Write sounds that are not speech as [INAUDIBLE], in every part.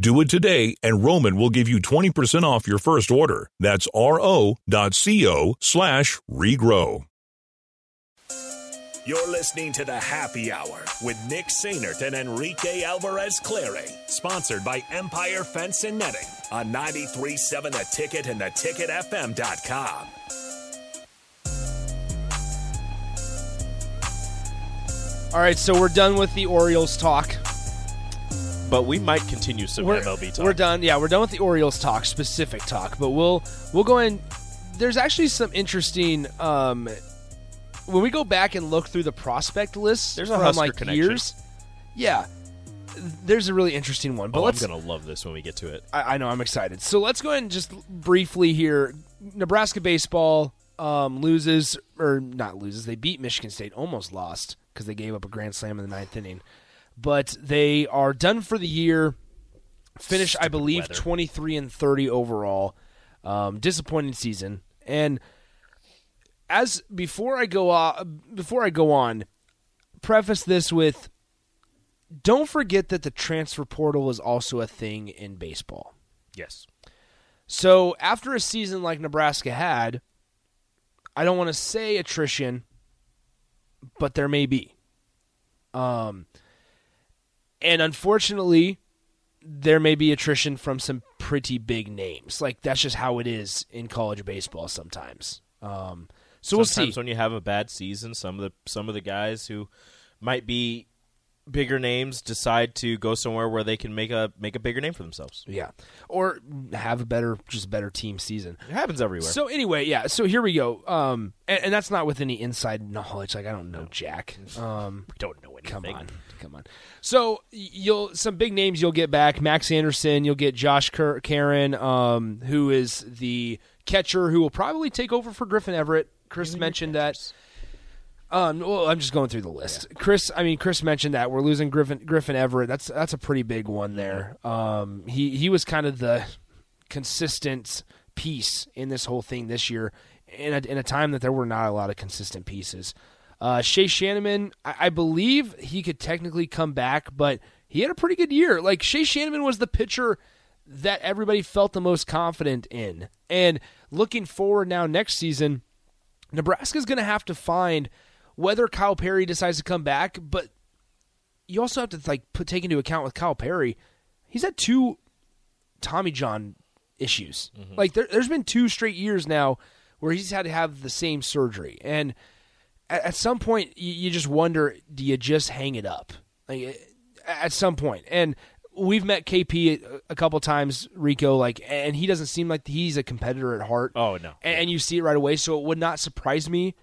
Do it today, and Roman will give you 20% off your first order. That's ro.co slash regrow. You're listening to the Happy Hour with Nick Sainert and Enrique Alvarez Clary, sponsored by Empire Fence and Netting on 93.7 The Ticket and theticketfm.com. All right, so we're done with the Orioles talk. But we might continue some we're, MLB talk. We're done. Yeah, we're done with the Orioles talk, specific talk. But we'll we'll go in. There's actually some interesting. Um, when we go back and look through the prospect list, There's a from Husker like connection. years. Yeah, there's a really interesting one. But Oh, I'm gonna love this when we get to it. I, I know I'm excited. So let's go ahead and just briefly here. Nebraska baseball um, loses or not loses. They beat Michigan State, almost lost because they gave up a grand slam in the ninth inning. But they are done for the year. Finish, I believe, weather. 23 and 30 overall. Um, disappointing season. And as before I go on, before I go on, preface this with don't forget that the transfer portal is also a thing in baseball. Yes. So after a season like Nebraska had, I don't want to say attrition, but there may be. Um, and unfortunately, there may be attrition from some pretty big names. Like that's just how it is in college baseball sometimes. Um, so we'll see. Sometimes when you have a bad season, some of the some of the guys who might be bigger names decide to go somewhere where they can make a make a bigger name for themselves. Yeah, or have a better, just better team season. It happens everywhere. So anyway, yeah. So here we go. Um, and, and that's not with any inside knowledge. Like I don't know Jack. [LAUGHS] Um, we don't know anything. come on, come on. So you'll some big names you'll get back. Max Anderson. You'll get Josh Ker- Caron, um, who is the catcher who will probably take over for Griffin Everitt. Chris mentioned that. Um, well, I'm just going through the list. Chris, I mean, Chris mentioned that we're losing Griffin Griffin Everitt. That's that's a pretty big one there. Um, he he was kind of the consistent piece in this whole thing this year, in a, in a time that there were not a lot of consistent pieces. Uh, Shay Schanaman, I, I believe he could technically come back, but he had a pretty good year. Like Shay Schanaman was the pitcher that everybody felt the most confident in, and looking forward now next season. Nebraska's going to have to find whether Kyle Perry decides to come back, but you also have to like put take into account with Kyle Perry, he's had two Tommy John issues. Like there, there's been two straight years now where he's had to have the same surgery, and at, at some point you, you just wonder, do you just hang it up? Like eh, at some point, and we've met KP a, a couple times, Rico, like, and he doesn't seem like he's a competitor at heart. Oh, no. and, and you see it right away. So it would not surprise me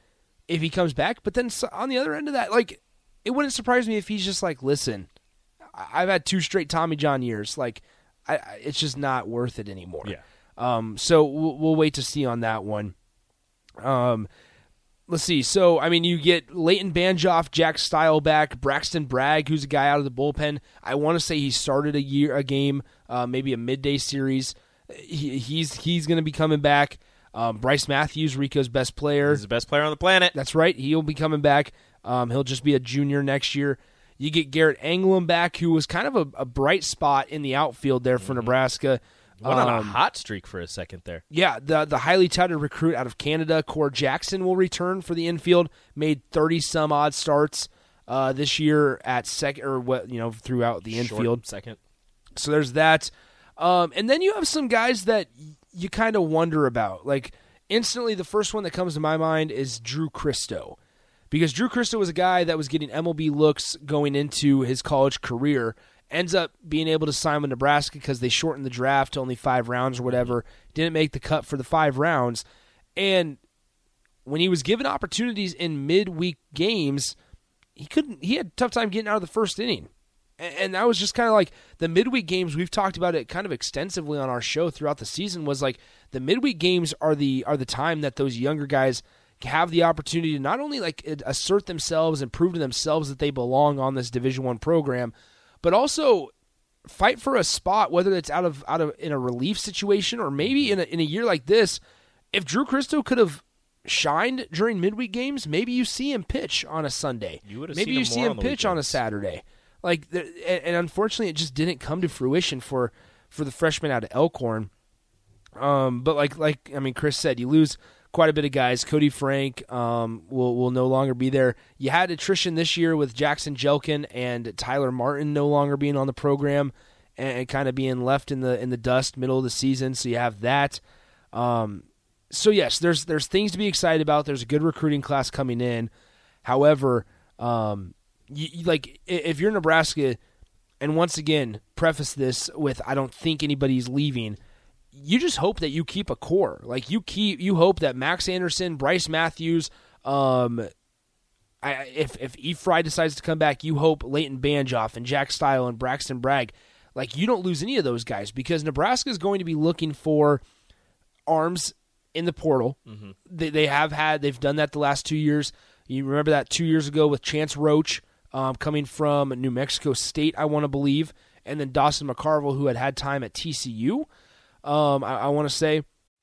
if he comes back. But then on the other end of that, like, it wouldn't surprise me if he's just like, listen, I've had two straight Tommy John years. Like, I, I, it's just not worth it anymore. Yeah. Um. So we'll, we'll wait to see on that one. Um. Let's see. So, I mean, you get Leighton Banjoff, Jack Style back, Braxton Bragg, who's a guy out of the bullpen. I want to say he started a year, a game, uh, maybe a midday series. He, he's he's going to be coming back. Um, Brice Matthews, Rico's best player. He's the best player on the planet. That's right. He'll be coming back. Um, he'll just be a junior next year. You get Garrett Anglim back, who was kind of a, a bright spot in the outfield there for Nebraska. Went on a Um, hot streak for a second there. yeah, the the highly touted recruit out of Canada, Core Jackson, will return for the infield. Made thirty some odd starts uh, this year at second or what you know throughout the Short infield. second. So there's that, um, and then you have some guys that y- you kind of wonder about. Like instantly the first one that comes to my mind is Drew Christo. Because Drew Christo was a guy that was getting MLB looks going into his college career, ends up being able to sign with Nebraska because they shortened the draft to only five rounds or whatever, didn't make the cut for the five rounds. And when he was given opportunities in midweek games, he couldn't he had a tough time getting out of the first inning. And that was just kind of like the midweek games we've talked about it kind of extensively on our show throughout the season was like the midweek games are the are the time that those younger guys have the opportunity to not only like assert themselves and prove to themselves that they belong on this division 1 program but also fight for a spot whether it's out of out of in a relief situation or maybe in a, in a year like this. If Drew Christo could have shined during midweek games maybe you see him pitch on a Sunday. You would have maybe you see him pitch on a. Saturday. Like and, and unfortunately it just didn't come to fruition for for the freshman out of Elkhorn. Um, but like like I mean, Chris said, you lose quite a bit of guys. Cody Frank um, will will no longer be there. You had attrition this year with Jackson Jelkin and Tyler Martin no longer being on the program and, and kind of being left in the in the dust middle of the season. So you have that. Um, so yes, there's there's things to be excited about. There's a good recruiting class coming in. However, um, you, you- like if you're Nebraska, and once again, preface this with I don't think anybody's leaving you just hope that you keep a core. Like you keep, you hope that Max Anderson, Brice Matthews, um, I, if if E. Fry decides to come back, you hope Leighton Banjoff and Jack Style and Braxton Bragg, like you don't lose any of those guys because Nebraska is going to be looking for arms in the portal. They, they have had, they've done that the last two years. You remember that two years ago with Chance Hroch um, coming from New Mexico State, I want to believe, and then Dawson McCarville, who had had time at TCU. Um, I, I want to say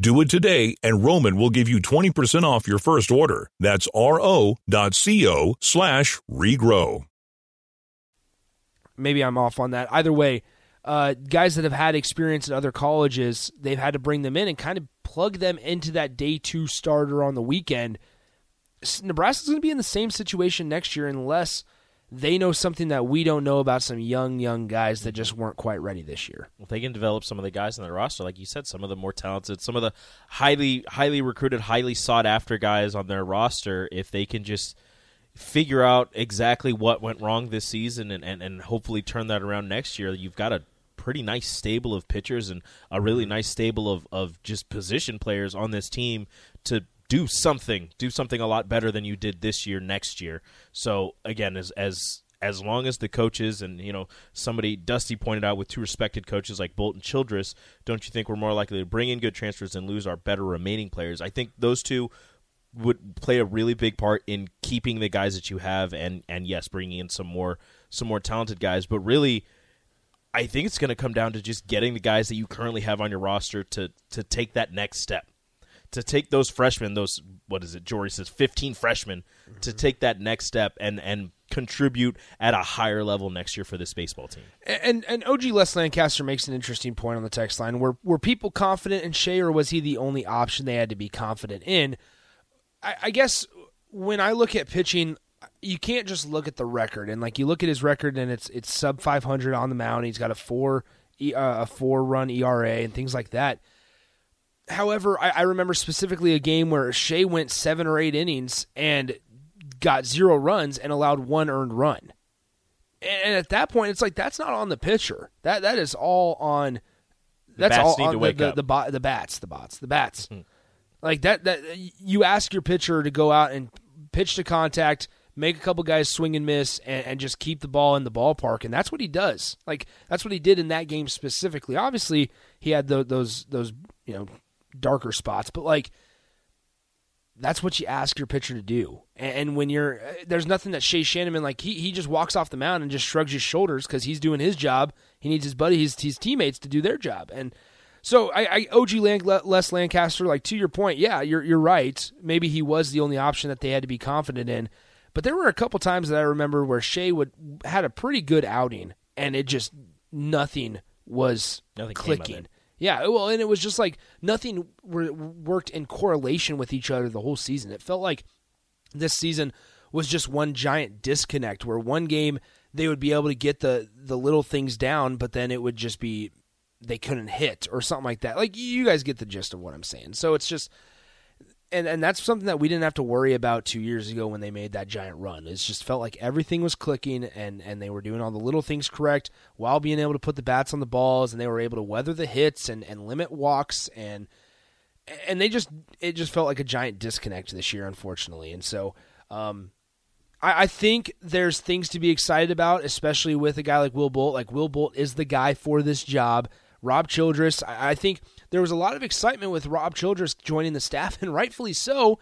Do it today and Roman will give you 20% off your first order. That's ro.co slash regrow. maybe I'm off on that. Either way, uh, guys that have had experience at other colleges, they've had to bring them in and kind of plug them into that day two starter on the weekend. Nebraska's going to be in the same situation next year unless they know something that we don't know about some young, young guys that just weren't quite ready this year. If they can develop some of the guys in their roster, like you said, some of the more talented, some of the highly highly recruited, highly sought after guys on their roster, if they can just figure out exactly what went wrong this season and, and, and hopefully turn that around next year, you've got a pretty nice stable of pitchers and a really nice stable of, of just position players on this team to do something, do something a lot better than you did this year, next year. So again, as as as long as the coaches and you know somebody Dusty pointed out with two respected coaches like Bolton Childress, don't you think we're more likely to bring in good transfers and lose our better remaining players? I think those two would play a really big part in keeping the guys that you have and and yes, bringing in some more some more talented guys, but really I think it's going to come down to just getting the guys that you currently have on your roster to to take that next step. To take those freshmen, those what is it? Jory says fifteen freshmen to take that next step and and contribute at a higher level next year for this baseball team. And and OG Les Lancaster makes an interesting point on the text line. Were were people confident in Shay, or was he the only option they had to be confident in? I, I guess when I look at pitching, you can't just look at the record and like you look at his record and it's it's sub 500 on the mound. He's got a four uh, a four run ERA and things like that. However, I, I remember specifically a game where Shay went seven or eight innings and got zero runs and allowed one earned run. And at that point, it's like that's not on the pitcher. That that is all on. That's bats all on the the, the, bo- the bats, the bots, the bats. Like that. That you ask your pitcher to go out and pitch to contact, make a couple guys swing and miss, and, and just keep the ball in the ballpark. And that's what he does. Like that's what he did in that game specifically. Obviously, he had the, those those you know darker spots, but like that's what you ask your pitcher to do. And when you're uh, there's nothing that Shay Shannon like he he just walks off the mound and just shrugs his shoulders because he's doing his job. He needs his buddy, his his teammates to do their job. And so I, I OG Land, Les Lancaster, like to your point, yeah, you're you're right. Maybe he was the only option that they had to be confident in. But there were a couple times that I remember where Shay would had a pretty good outing, and it just nothing was Nothing clicking. Yeah, well, and it was just like nothing were, worked in correlation with each other the whole season. It felt like this season was just one giant disconnect where one game they would be able to get the the little things down, but then it would just be they couldn't hit or something like that. Like you guys get the gist of what I'm saying. So it's just and and that's something that we didn't have to worry about two years ago when they made that giant run. It just felt like everything was clicking and and they were doing all the little things correct while being able to put the bats on the balls and they were able to weather the hits and and limit walks and and they just it just felt like a giant disconnect this year, unfortunately. And so um, I, I think there's things to be excited about, especially with a guy like Will Bolt. Like Will Bolt is the guy for this job. Rob Childress, I, I think there was a lot of excitement with Rob Childress joining the staff, [LAUGHS] and rightfully so.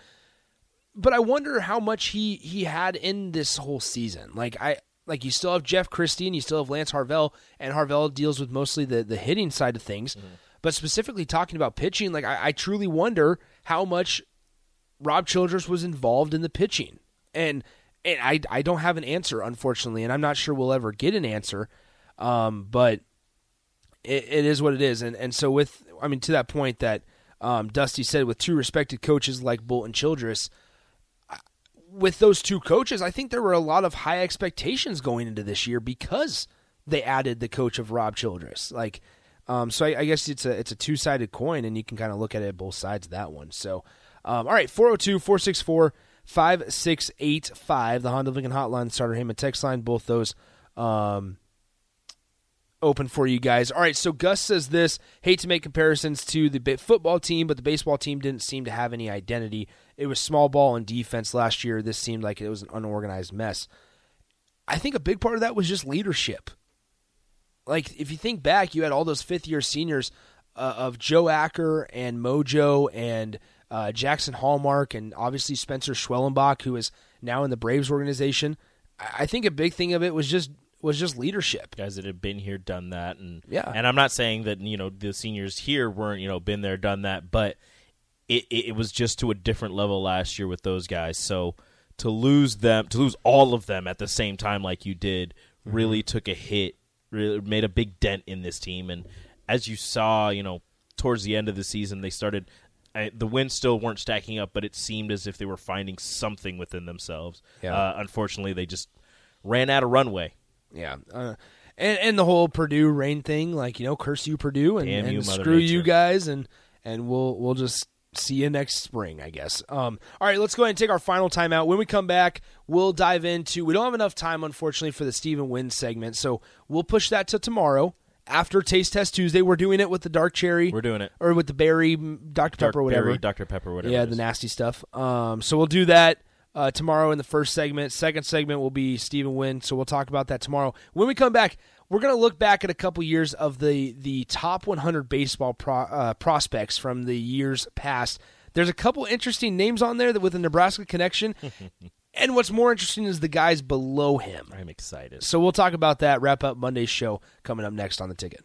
But I wonder how much he he had in this whole season. Like I like you still have Jeff Christy and you still have Lance Harvell, and Harvell deals with mostly the the hitting side of things. But specifically talking about pitching, like I, I truly wonder how much Rob Childress was involved in the pitching, and and I I don't have an answer unfortunately, and I'm not sure we'll ever get an answer. Um, but it, it is what it is, and and so with I mean to that point that um, Dusty said with two respected coaches like Bolt and Childress, with those two coaches, I think there were a lot of high expectations going into this year because they added the coach of Rob Childress. Like, um, so I, I guess it's a it's a two sided coin, and you can kind of look at it both sides of that one. So, um, all right, 402 464 5685, the Honda Lincoln Hotline, Starter him Heyman text line, both those um, open for you guys. All right, so Gus says this hate to make comparisons to the football team, but the baseball team didn't seem to have any identity. It was small ball and defense last year. This seemed like it was an unorganized mess. I think a big part of that was just leadership. Like, if you think back, you had all those fifth year seniors uh, of Joe Acker and Mojo and uh, Jackson Hallmark and obviously Spencer Schwellenbach, who is now in the Braves organization. I I think a big thing of it was just was just leadership. guys that had been here, done that, and Yeah. And I'm not saying that you know the seniors here weren't you know been there, done that, but it it, it was just to a different level last year with those guys. So to lose them, to lose all of them at the same time like you did, really took a hit. Really made a big dent in this team, and as you saw, you know, towards the end of the season, they started. I, the wins still weren't stacking up, but it seemed as if they were finding something within themselves. Yeah. Uh, unfortunately, they just ran out of runway. Yeah. Uh, and and the whole Purdue rain thing, like you know, curse you Purdue and, you, and Mother screw you guys, and and we'll we'll just see you next spring, I guess. Um, all right, let's go ahead and take our final timeout. When we come back, we'll dive into. We don't have enough time, unfortunately, for the Stephen Wynn segment, so we'll push that to tomorrow after Taste Test Tuesday. We're doing it with the dark cherry. We're doing it. or with the berry, Dr Pepper, Dark whatever. Berry, Dr. Pepper, whatever. Yeah, the nasty stuff. Um, so we'll do that uh, tomorrow in the first segment. Second segment will be Stephen Wynn. So we'll talk about that tomorrow. When we come back, we're going to look back at a couple years of the the top 100 baseball pro, uh, prospects from the years past. There's a couple interesting names on there that with a Nebraska connection. [LAUGHS] and what's more interesting is the guys below him. I'm excited. So we'll talk about that. Wrap up Monday's show coming up next on the ticket.